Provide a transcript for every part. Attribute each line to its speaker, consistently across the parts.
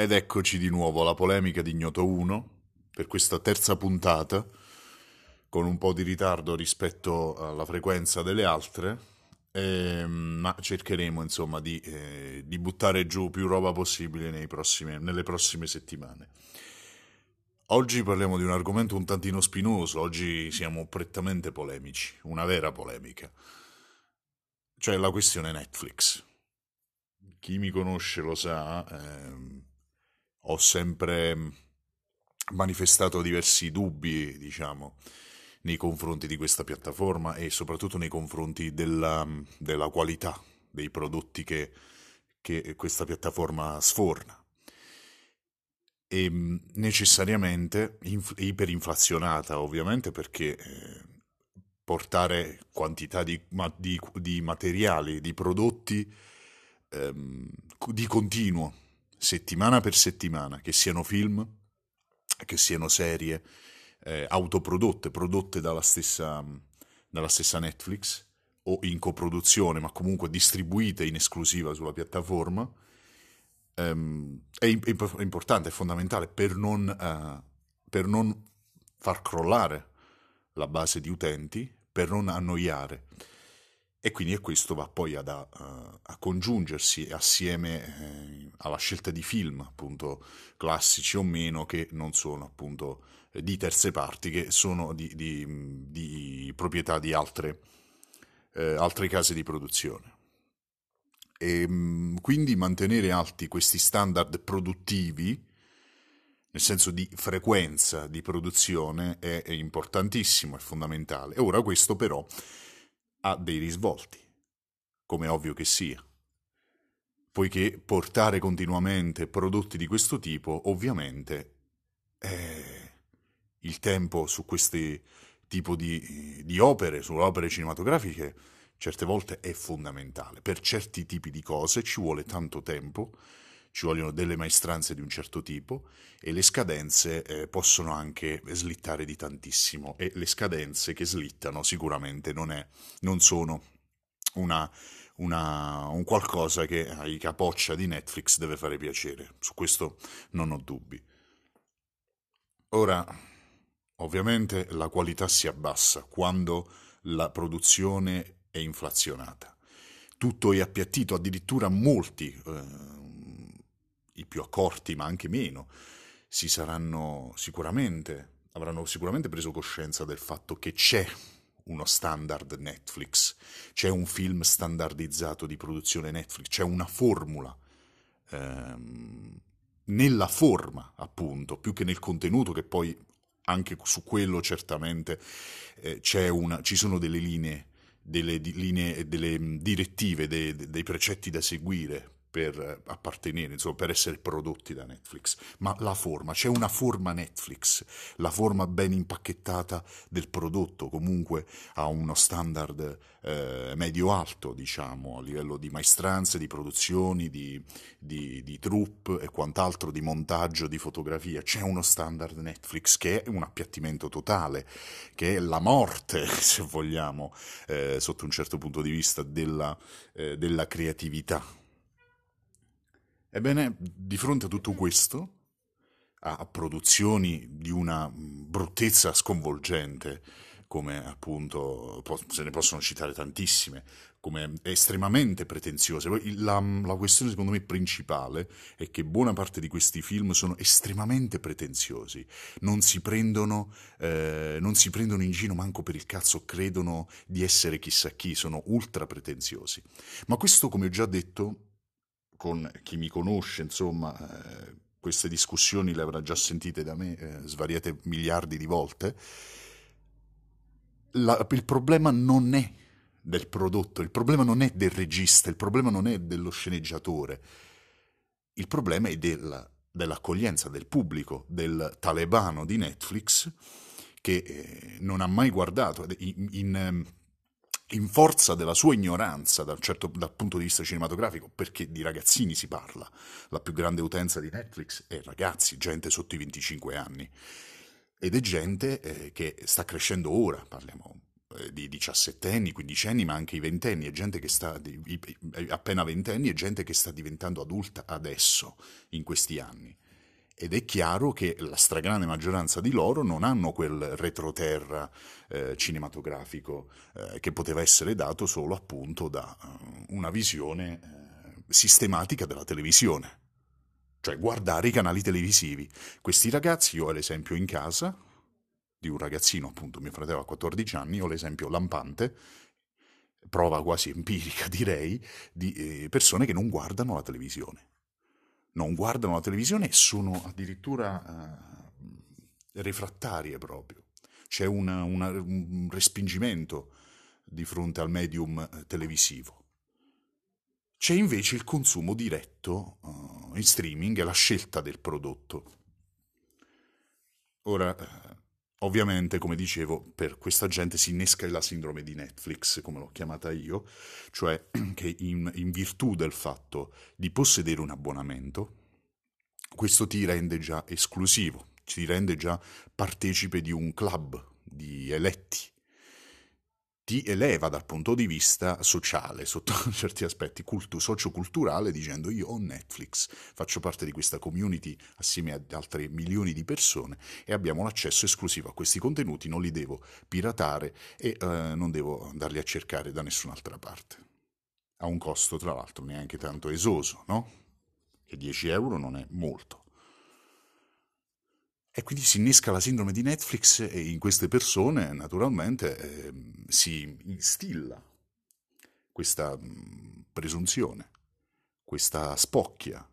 Speaker 1: Ed eccoci di nuovo alla polemica di Ignoto 1 per questa terza puntata, con un po' di ritardo rispetto alla frequenza delle altre, eh, ma cercheremo insomma di, eh, di, buttare giù più roba possibile prossimi, nelle prossime settimane. Oggi parliamo di un argomento un tantino spinoso, oggi siamo prettamente polemici, una vera polemica, cioè la questione Netflix. Chi mi conosce lo sa, eh, ho sempre manifestato diversi dubbi, diciamo, nei confronti di questa piattaforma e soprattutto nei confronti della, della qualità dei prodotti che, che, questa piattaforma sforna. E necessariamente inf- iperinflazionata, ovviamente, perché eh, portare quantità di, ma, di, di, materiali, di prodotti ehm, di continuo settimana per settimana, che siano film, che siano serie eh, autoprodotte, prodotte dalla stessa, dalla stessa Netflix o in coproduzione, ma comunque distribuite in esclusiva sulla piattaforma, ehm, è, è, importante, è fondamentale per non, eh, per non far crollare la base di utenti, per non annoiare e quindi questo va poi ad, a, a, congiungersi assieme eh, alla scelta di film, appunto, classici o meno, che non sono appunto di terze parti, che sono di, di, di proprietà di altre, eh, altre, case di produzione. E quindi mantenere alti questi standard produttivi, nel senso di frequenza di produzione, è, è importantissimo, è fondamentale. Ora questo però ha dei risvolti, come ovvio che sia, poiché portare continuamente prodotti di questo tipo, ovviamente, eh, il tempo su questi tipo di, di opere, su opere cinematografiche, certe volte è fondamentale. Per certi tipi di cose ci vuole tanto tempo, ci vogliono delle maestranze di un certo tipo e le scadenze eh, possono anche slittare di tantissimo e le scadenze che slittano sicuramente non, è, non sono una, una, un qualcosa che ai capoccia di Netflix deve fare piacere, su questo non ho dubbi. Ora, ovviamente la qualità si abbassa quando la produzione è inflazionata. Tutto è appiattito, addirittura molti eh, i più accorti, ma anche meno, si saranno sicuramente, avranno sicuramente preso coscienza del fatto che c'è uno standard Netflix, c'è un film standardizzato di produzione Netflix, c'è una formula. Ehm, nella forma, appunto, più che nel contenuto, che poi anche su quello certamente eh, una, ci sono delle linee, delle, linee, delle direttive, dei, dei precetti da seguire per appartenere, insomma, per essere prodotti da Netflix, ma la forma, c'è una forma Netflix, la forma ben impacchettata del prodotto, comunque ha uno standard eh, medio-alto, diciamo, a livello di maestranze, di produzioni, di, di, di troupe e quant'altro, di montaggio, di fotografia, c'è uno standard Netflix che è un appiattimento totale, che è la morte, se vogliamo, eh, sotto un certo punto di vista, della, eh, della creatività Ebbene, di fronte a tutto questo, a produzioni di una bruttezza sconvolgente, come appunto se ne possono citare tantissime, come estremamente pretenziose. La, la, questione secondo me principale è che buona parte di questi film sono estremamente pretenziosi, non si prendono, eh, non si prendono in giro manco per il cazzo, credono di essere chissà chi, sono ultra pretenziosi. Ma questo, come ho già detto, con chi mi conosce, insomma, eh, queste discussioni le avrà già sentite da me eh, svariate miliardi di volte. La, il problema non è del prodotto, il problema non è del regista, il problema non è dello sceneggiatore, il problema è della, dell'accoglienza del pubblico, del talebano di Netflix che eh, non ha mai guardato in, in in forza della sua ignoranza dal, certo, dal, punto di vista cinematografico, perché di ragazzini si parla, la più grande utenza di Netflix è ragazzi, gente sotto i 25 anni, ed è gente eh, che sta crescendo ora, parliamo eh, di diciassettenni, quindicenni, ma anche i ventenni, e gente che sta, appena ventenni, e gente che sta diventando adulta adesso, in questi anni. Ed è chiaro che la stragrande maggioranza di loro non hanno quel retroterra eh, cinematografico eh, che poteva essere dato solo appunto da uh, una visione eh, sistematica della televisione, cioè guardare i canali televisivi. Questi ragazzi, io ho l'esempio in casa di un ragazzino, appunto mio fratello ha 14 anni, ho l'esempio lampante, prova quasi empirica direi, di eh, persone che non guardano la televisione non guardano la televisione e sono addirittura uh, refrattarie proprio. C'è una, una, un respingimento di fronte al medium eh, televisivo. C'è invece il consumo diretto uh, in streaming e la scelta del prodotto. Ora, Ovviamente, come dicevo, per questa gente si innesca la sindrome di Netflix, come l'ho chiamata io, cioè che in, in virtù del fatto di possedere un abbonamento, questo ti rende già esclusivo, ti rende già partecipe di un club di eletti, ti eleva dal punto di vista sociale, sotto certi aspetti cultu- socioculturale, dicendo io ho Netflix, faccio parte di questa community assieme ad altre milioni di persone e abbiamo l'accesso esclusivo a questi contenuti, non li devo piratare e eh, non devo andarli a cercare da nessun'altra parte. A un costo, tra l'altro, neanche tanto esoso, no? Che 10 euro non è molto. E quindi si innesca la sindrome di Netflix e in queste persone naturalmente eh, si instilla questa mh, presunzione, questa spocchia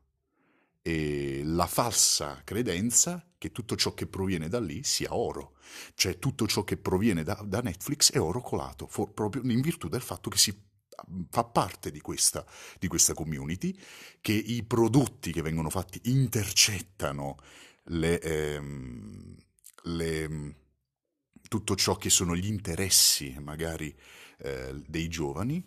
Speaker 1: e la falsa credenza che tutto ciò che proviene da lì sia oro, cioè tutto ciò che proviene da, da Netflix è oro colato, for, proprio in virtù del fatto che si fa parte di questa, di questa community, che i prodotti che vengono fatti intercettano le, ehm, le, tutto ciò che sono gli interessi magari eh, dei giovani,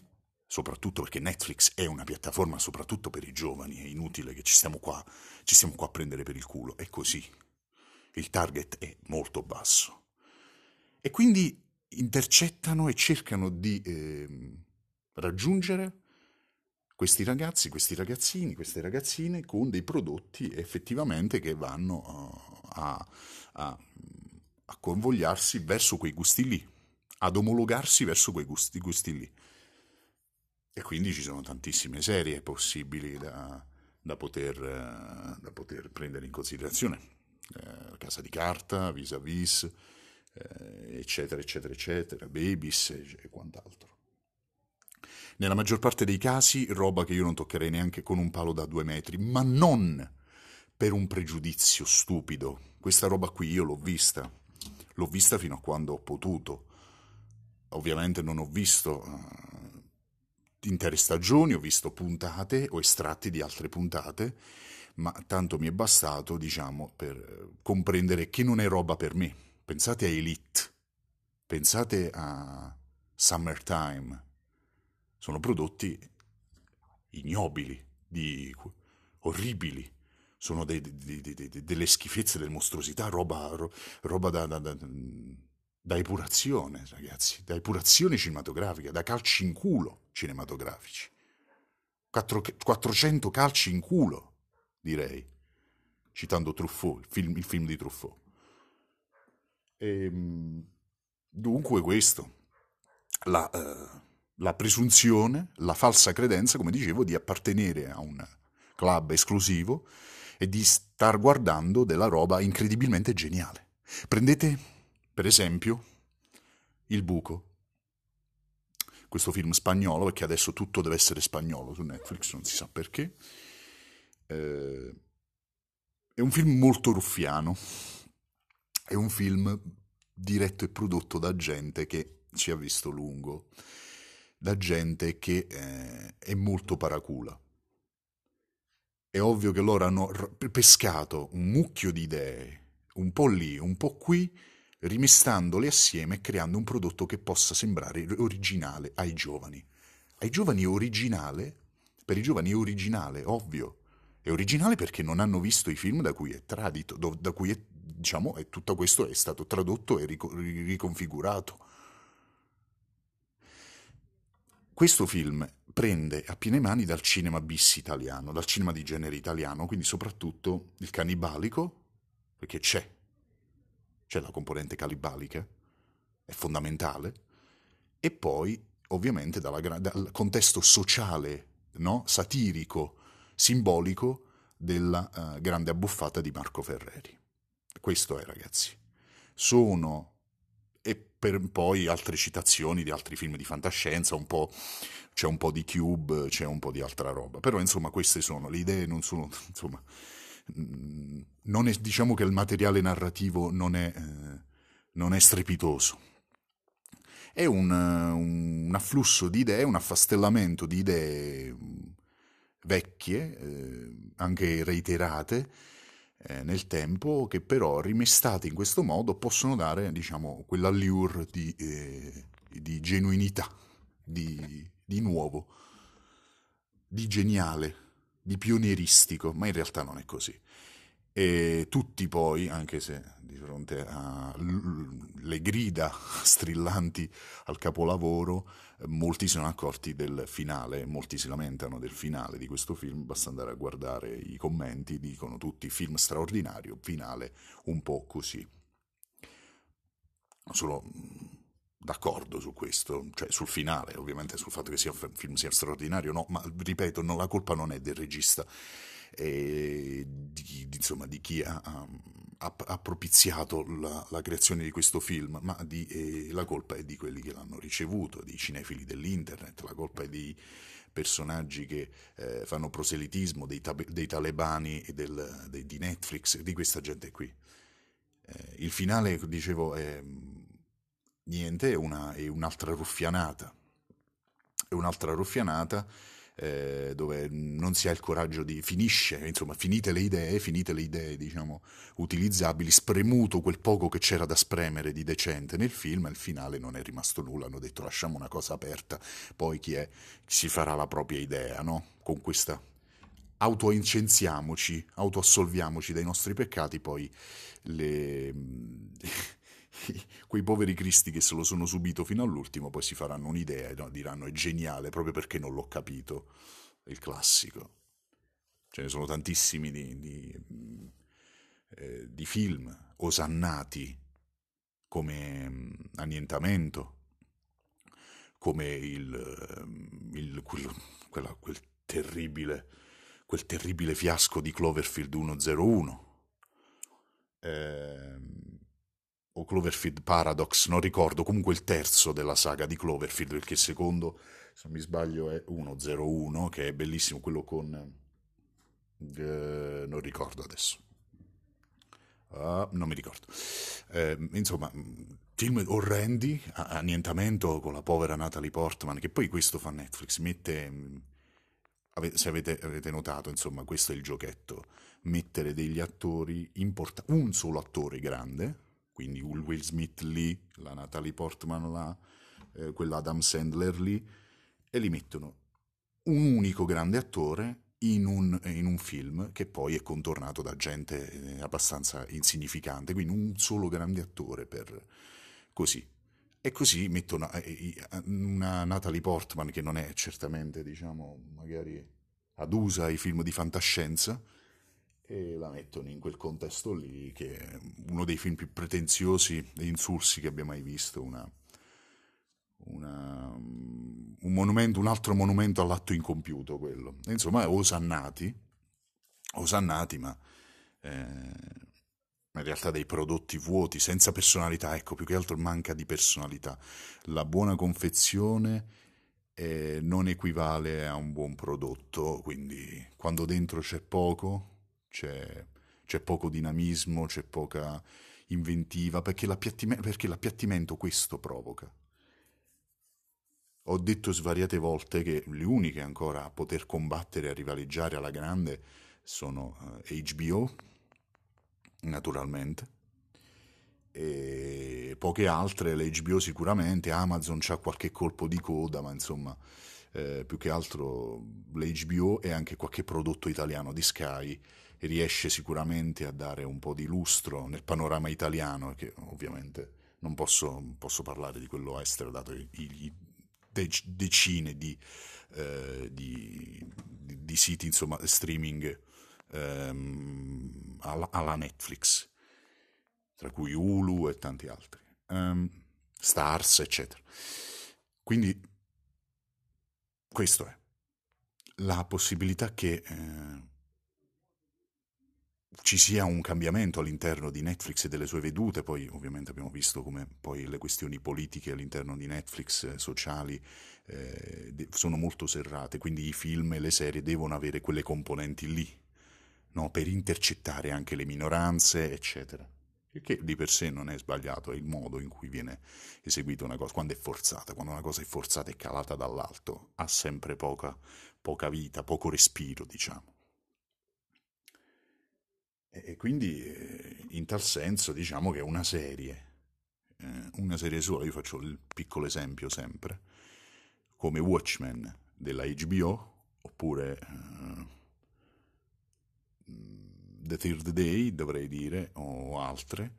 Speaker 1: soprattutto perché Netflix è una piattaforma soprattutto per i giovani, è inutile che ci stiamo qua, ci stiamo qua a prendere per il culo, è così. Il target è molto basso. E quindi intercettano e cercano di eh, raggiungere questi ragazzi, questi ragazzini, queste ragazzine con dei prodotti effettivamente che vanno uh, a, a, a, convogliarsi verso quei gusti lì, ad omologarsi verso quei gusti, gusti lì. E quindi ci sono tantissime serie possibili da, da, poter, uh, da poter, prendere in considerazione. Uh, Casa di carta, vis-a-vis, eh, eccetera, eccetera, eccetera, babies e quant'altro. Nella maggior parte dei casi roba che io non toccherei neanche con un palo da due metri, ma non per un pregiudizio stupido. Questa roba qui io l'ho vista, l'ho vista fino a quando ho potuto. Ovviamente non ho visto uh, intere stagioni, ho visto puntate o estratti di altre puntate, ma tanto mi è bastato, diciamo, per comprendere che non è roba per me. Pensate a Elite, pensate a Summertime, sono prodotti ignobili, di, orribili, sono dei, dei, dei, delle schifezze, delle mostruosità, roba, roba da, da, da, da, epurazione, ragazzi, da epurazione cinematografica, da calci in culo cinematografici. 4, 400 calci in culo, direi, citando Truffaut, il film, il film di Truffaut. E, ehm, dunque questo, la... Uh, la presunzione, la falsa credenza, come dicevo, di appartenere a un club esclusivo e di star guardando della roba incredibilmente geniale. Prendete, per esempio, Il buco, questo film spagnolo, perché adesso tutto deve essere spagnolo su Netflix, non si sa perché. Eh, è un film molto ruffiano, è un film diretto e prodotto da gente che ci ha visto lungo da gente che eh, è molto paracula. È ovvio che loro hanno pescato un mucchio di idee, un po' lì, un po' qui, rimestandole assieme e creando un prodotto che possa sembrare originale ai giovani. Ai giovani originale, per i giovani è originale, ovvio. È originale perché non hanno visto i film da cui è tradito, da cui è, diciamo, è, tutto questo è stato tradotto e riconfigurato questo film prende a piene mani dal cinema bis italiano, dal cinema di genere italiano, quindi soprattutto il cannibalico, perché c'è, c'è la componente cannibalica, è fondamentale, e poi ovviamente dalla, dal contesto sociale, no? satirico, simbolico della uh, grande abbuffata di Marco Ferreri. Questo è, ragazzi. Sono per poi altre citazioni di altri film di fantascienza, un po', c'è un po' di Cube, c'è un po' di altra roba. Però insomma queste sono, le idee non sono, insomma, mm, è, diciamo che il materiale narrativo non è, eh, non è strepitoso. È un, un, afflusso di idee, un affastellamento di idee mm, vecchie, eh, anche reiterate, eh, nel tempo, che però rimestate in questo modo possono dare, diciamo, quell'allure di, eh, di genuinità, di, di nuovo, di geniale, di pionieristico, ma in realtà non è così. E tutti poi, anche se di fronte alle grida strillanti al capolavoro, molti sono accorti del finale, molti si lamentano del finale di questo film, basta andare a guardare i commenti, dicono tutti film straordinario, finale un po' così. Sono d'accordo su questo, cioè sul finale, ovviamente sul fatto che sia un film sia straordinario, no, ma ripeto, no, la colpa non è del regista, è di, insomma, di chi ha, ha, ha propiziato la, la, creazione di questo film, ma di, eh, la colpa è di quelli che l'hanno ricevuto, dei cinefili dell'internet, la colpa è dei personaggi che eh, fanno proselitismo, dei, dei talebani e del, dei, di Netflix, di questa gente qui. Eh, il finale, dicevo, è niente, è, una, è un'altra ruffianata. È un'altra ruffianata eh, dove non si ha il coraggio di finisce, insomma, finite le idee, finite le idee, diciamo, utilizzabili, spremuto quel poco che c'era da spremere di decente nel film, al finale non è rimasto nulla, hanno detto lasciamo una cosa aperta, poi chi è si farà la propria idea, no? Con questa autoincensiamoci, autoassolviamoci dai nostri peccati, poi le quei poveri cristi che se lo sono subito fino all'ultimo poi si faranno un'idea e no, diranno è geniale proprio perché non l'ho capito, il classico. Ce ne sono tantissimi di, di, eh, di film osannati come um, Annientamento, come il, um, il quello, quella, quel, terribile, quel terribile fiasco di Cloverfield 101. Eh, o Cloverfield Paradox, non ricordo, comunque il terzo della saga di Cloverfield, perché il secondo, se non mi sbaglio, è 101, che è bellissimo, quello con... Eh, non ricordo adesso. Uh, non mi ricordo. Eh, insomma, film orrendi, annientamento con la povera Natalie Portman, che poi questo fa Netflix, mette... Se avete, avete notato, insomma, questo è il giochetto, mettere degli attori importanti, un solo attore grande, quindi Will Smith lì, la Natalie Portman là, eh, quella Adam Sandler lì, e li mettono un unico grande attore in un, in un, film che poi è contornato da gente eh, abbastanza insignificante, quindi un solo grande attore per così. E così mettono eh, una Natalie Portman che non è certamente, diciamo, magari adusa ai film di fantascienza, e la mettono in quel contesto lì, che è uno dei film più pretenziosi e insulsi che abbia mai visto, una, una, un, monumento, un altro monumento all'atto incompiuto quello. E insomma, osannati, osannati, ma eh, in realtà dei prodotti vuoti, senza personalità, ecco, più che altro manca di personalità. La buona confezione eh, non equivale a un buon prodotto, quindi quando dentro c'è poco, c'è, c'è poco dinamismo, c'è poca inventiva, perché, l'appiattimento, perché l'appiattimento questo provoca. Ho detto svariate volte che le uniche ancora a poter combattere a rivaleggiare alla grande sono uh, eh, HBO, naturalmente, e poche altre, le HBO sicuramente, Amazon c'ha qualche colpo di coda, ma insomma, eh, più che altro l'HBO e anche qualche prodotto italiano di Sky riesce sicuramente a dare un po' di lustro nel panorama italiano, che ovviamente non posso, posso parlare di quello estero, dato i, i, decine di, eh, di, di, di, siti insomma, streaming ehm, alla, alla, Netflix, tra cui Hulu e tanti altri, um, Stars, eccetera. Quindi questo è la possibilità che eh, ci sia un cambiamento all'interno di Netflix e delle sue vedute, poi ovviamente abbiamo visto come poi le questioni politiche all'interno di Netflix, eh, sociali, eh, sono molto serrate, quindi i film e le serie devono avere quelle componenti lì, no? per intercettare anche le minoranze, eccetera. Che di per sé non è sbagliato, è il modo in cui viene eseguita una cosa, quando è forzata, quando una cosa è forzata e calata dall'alto, ha sempre poca, poca vita, poco respiro, diciamo. E quindi eh, in tal senso diciamo che una serie, eh, una serie sola, io faccio il piccolo esempio sempre, come Watchmen della HBO, oppure uh, The Third Day, dovrei dire, o altre,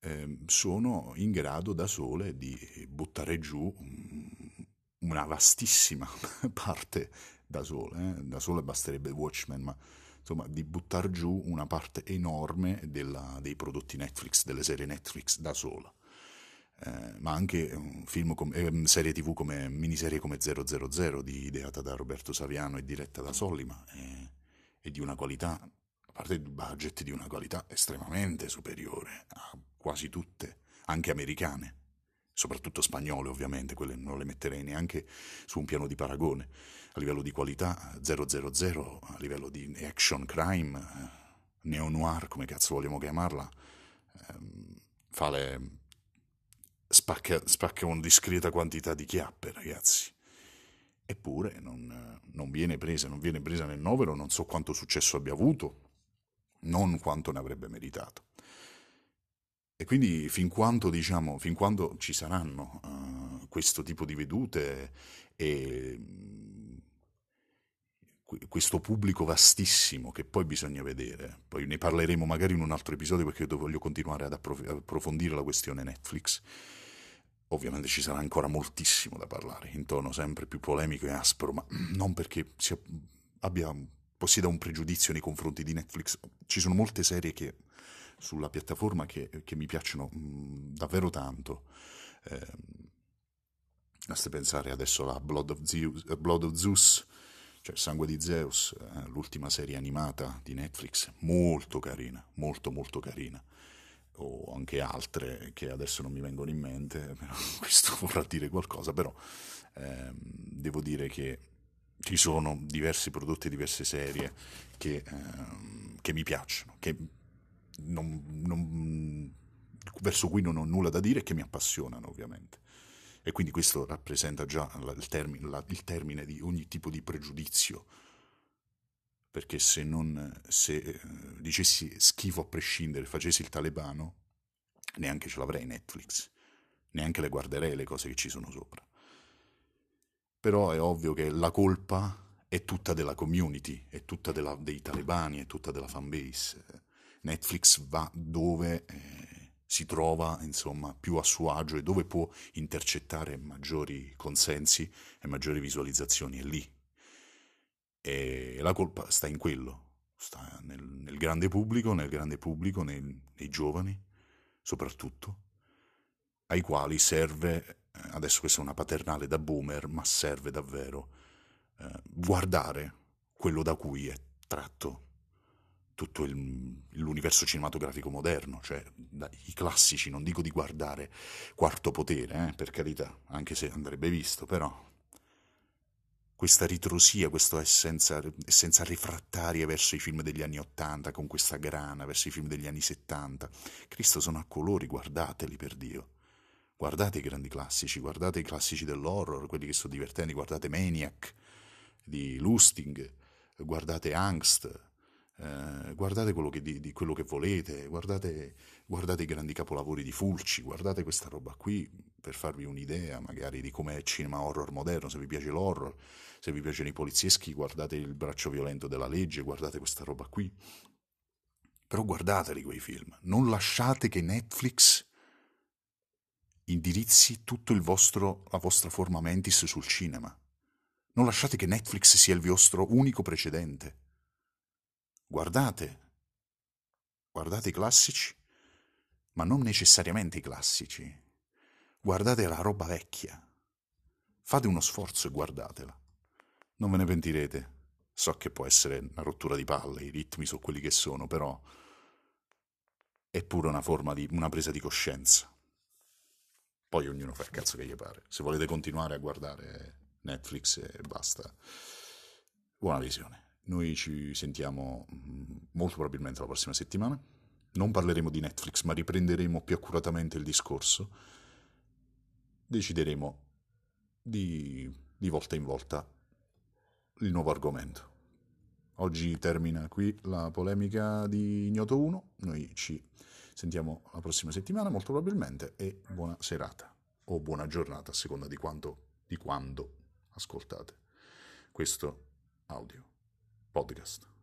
Speaker 1: eh, sono in grado da sole di buttare giù una vastissima parte da sole, eh? da sole basterebbe Watchmen, ma insomma, di buttare giù una parte enorme della, dei prodotti Netflix, delle serie Netflix da sola. Eh, ma anche com- eh, serie tv come miniserie come 000 di, ideata da Roberto Saviano e diretta da Sollima e, e di una qualità a parte il budget di una qualità estremamente superiore a quasi tutte anche americane soprattutto spagnole ovviamente, quelle non le metterei neanche su un piano di paragone. A livello di qualità 000, a livello di action crime, eh, neo-noir, come cazzo vogliamo chiamarla, ehm, fa le... spacca, spacca una discreta quantità di chiappe, ragazzi. Eppure non, non viene presa, non viene presa nel novero, non so quanto successo abbia avuto, non quanto ne avrebbe meritato. E quindi fin quando, diciamo, fin quando ci saranno uh, questo tipo di vedute e mm, questo pubblico vastissimo che poi bisogna vedere, poi ne parleremo magari in un altro episodio perché voglio continuare ad approfondire la questione Netflix. Ovviamente ci sarà ancora moltissimo da parlare, in tono sempre più polemico e aspro, ma non perché sia, abbia, possieda un pregiudizio nei confronti di Netflix. Ci sono molte serie che sulla piattaforma che, che mi piacciono mh, mm, davvero tanto. Eh, basta pensare adesso a Blood of, Zeus, Blood of Zeus, cioè Sangue di Zeus, eh, l'ultima serie animata di Netflix, molto carina, molto molto carina. O anche altre che adesso non mi vengono in mente, questo vorrà dire qualcosa, però ehm, devo dire che ci sono diversi prodotti, diverse serie che, ehm, che mi piacciono, che non, non, verso cui non ho nulla da dire e che mi appassionano ovviamente. E quindi questo rappresenta già il termine, la, il termine di ogni tipo di pregiudizio, perché se non se eh, dicessi schifo a prescindere, facessi il talebano, neanche ce l'avrei Netflix, neanche le guarderei le cose che ci sono sopra. Però è ovvio che la colpa è tutta della community, è tutta della, dei talebani, è tutta della fanbase Netflix va dove eh, si trova insomma più a suo agio e dove può intercettare maggiori consensi e maggiori visualizzazioni, è lì. E la colpa sta in quello, sta nel, nel grande pubblico, nel grande pubblico, nei, nei giovani soprattutto, ai quali serve, eh, adesso questa è una paternale da boomer, ma serve davvero eh, guardare quello da cui è tratto tutto il, l'universo cinematografico moderno, cioè i classici, non dico di guardare Quarto Potere, eh, per carità, anche se andrebbe visto, però questa ritrosia, questa essenza, essenza refrattaria verso i film degli anni Ottanta, con questa grana, verso i film degli anni Settanta. Cristo sono a colori, guardateli per Dio. Guardate i grandi classici, guardate i classici dell'horror, quelli che sono divertenti, guardate Maniac di Lusting, guardate Angst, eh, guardate quello che, di, di, quello che volete, guardate, guardate, i grandi capolavori di Fulci, guardate questa roba qui per farvi un'idea magari di com'è il cinema horror moderno, se vi piace l'horror, se vi piacciono i polizieschi, guardate il braccio violento della legge, guardate questa roba qui. Però guardateli quei film, non lasciate che Netflix indirizzi tutta la vostra forma mentis sul cinema. Non lasciate che Netflix sia il vostro unico precedente. Guardate, guardate i classici, ma non necessariamente i classici. Guardate la roba vecchia. Fate uno sforzo e guardatela. Non ve ne pentirete. So che può essere una rottura di palle, i ritmi sono quelli che sono, però è pure una forma di una presa di coscienza. Poi ognuno fa il cazzo che gli pare. Se volete continuare a guardare Netflix e basta, buona visione. Noi ci sentiamo mm, molto probabilmente la prossima settimana. Non parleremo di Netflix, ma riprenderemo più accuratamente il discorso. Decideremo di, di volta in volta il nuovo argomento. Oggi termina qui la polemica di Ignoto 1. Noi ci sentiamo la prossima settimana, molto probabilmente, e buona serata o buona giornata, a seconda di, quanto, di quando ascoltate questo audio podkast.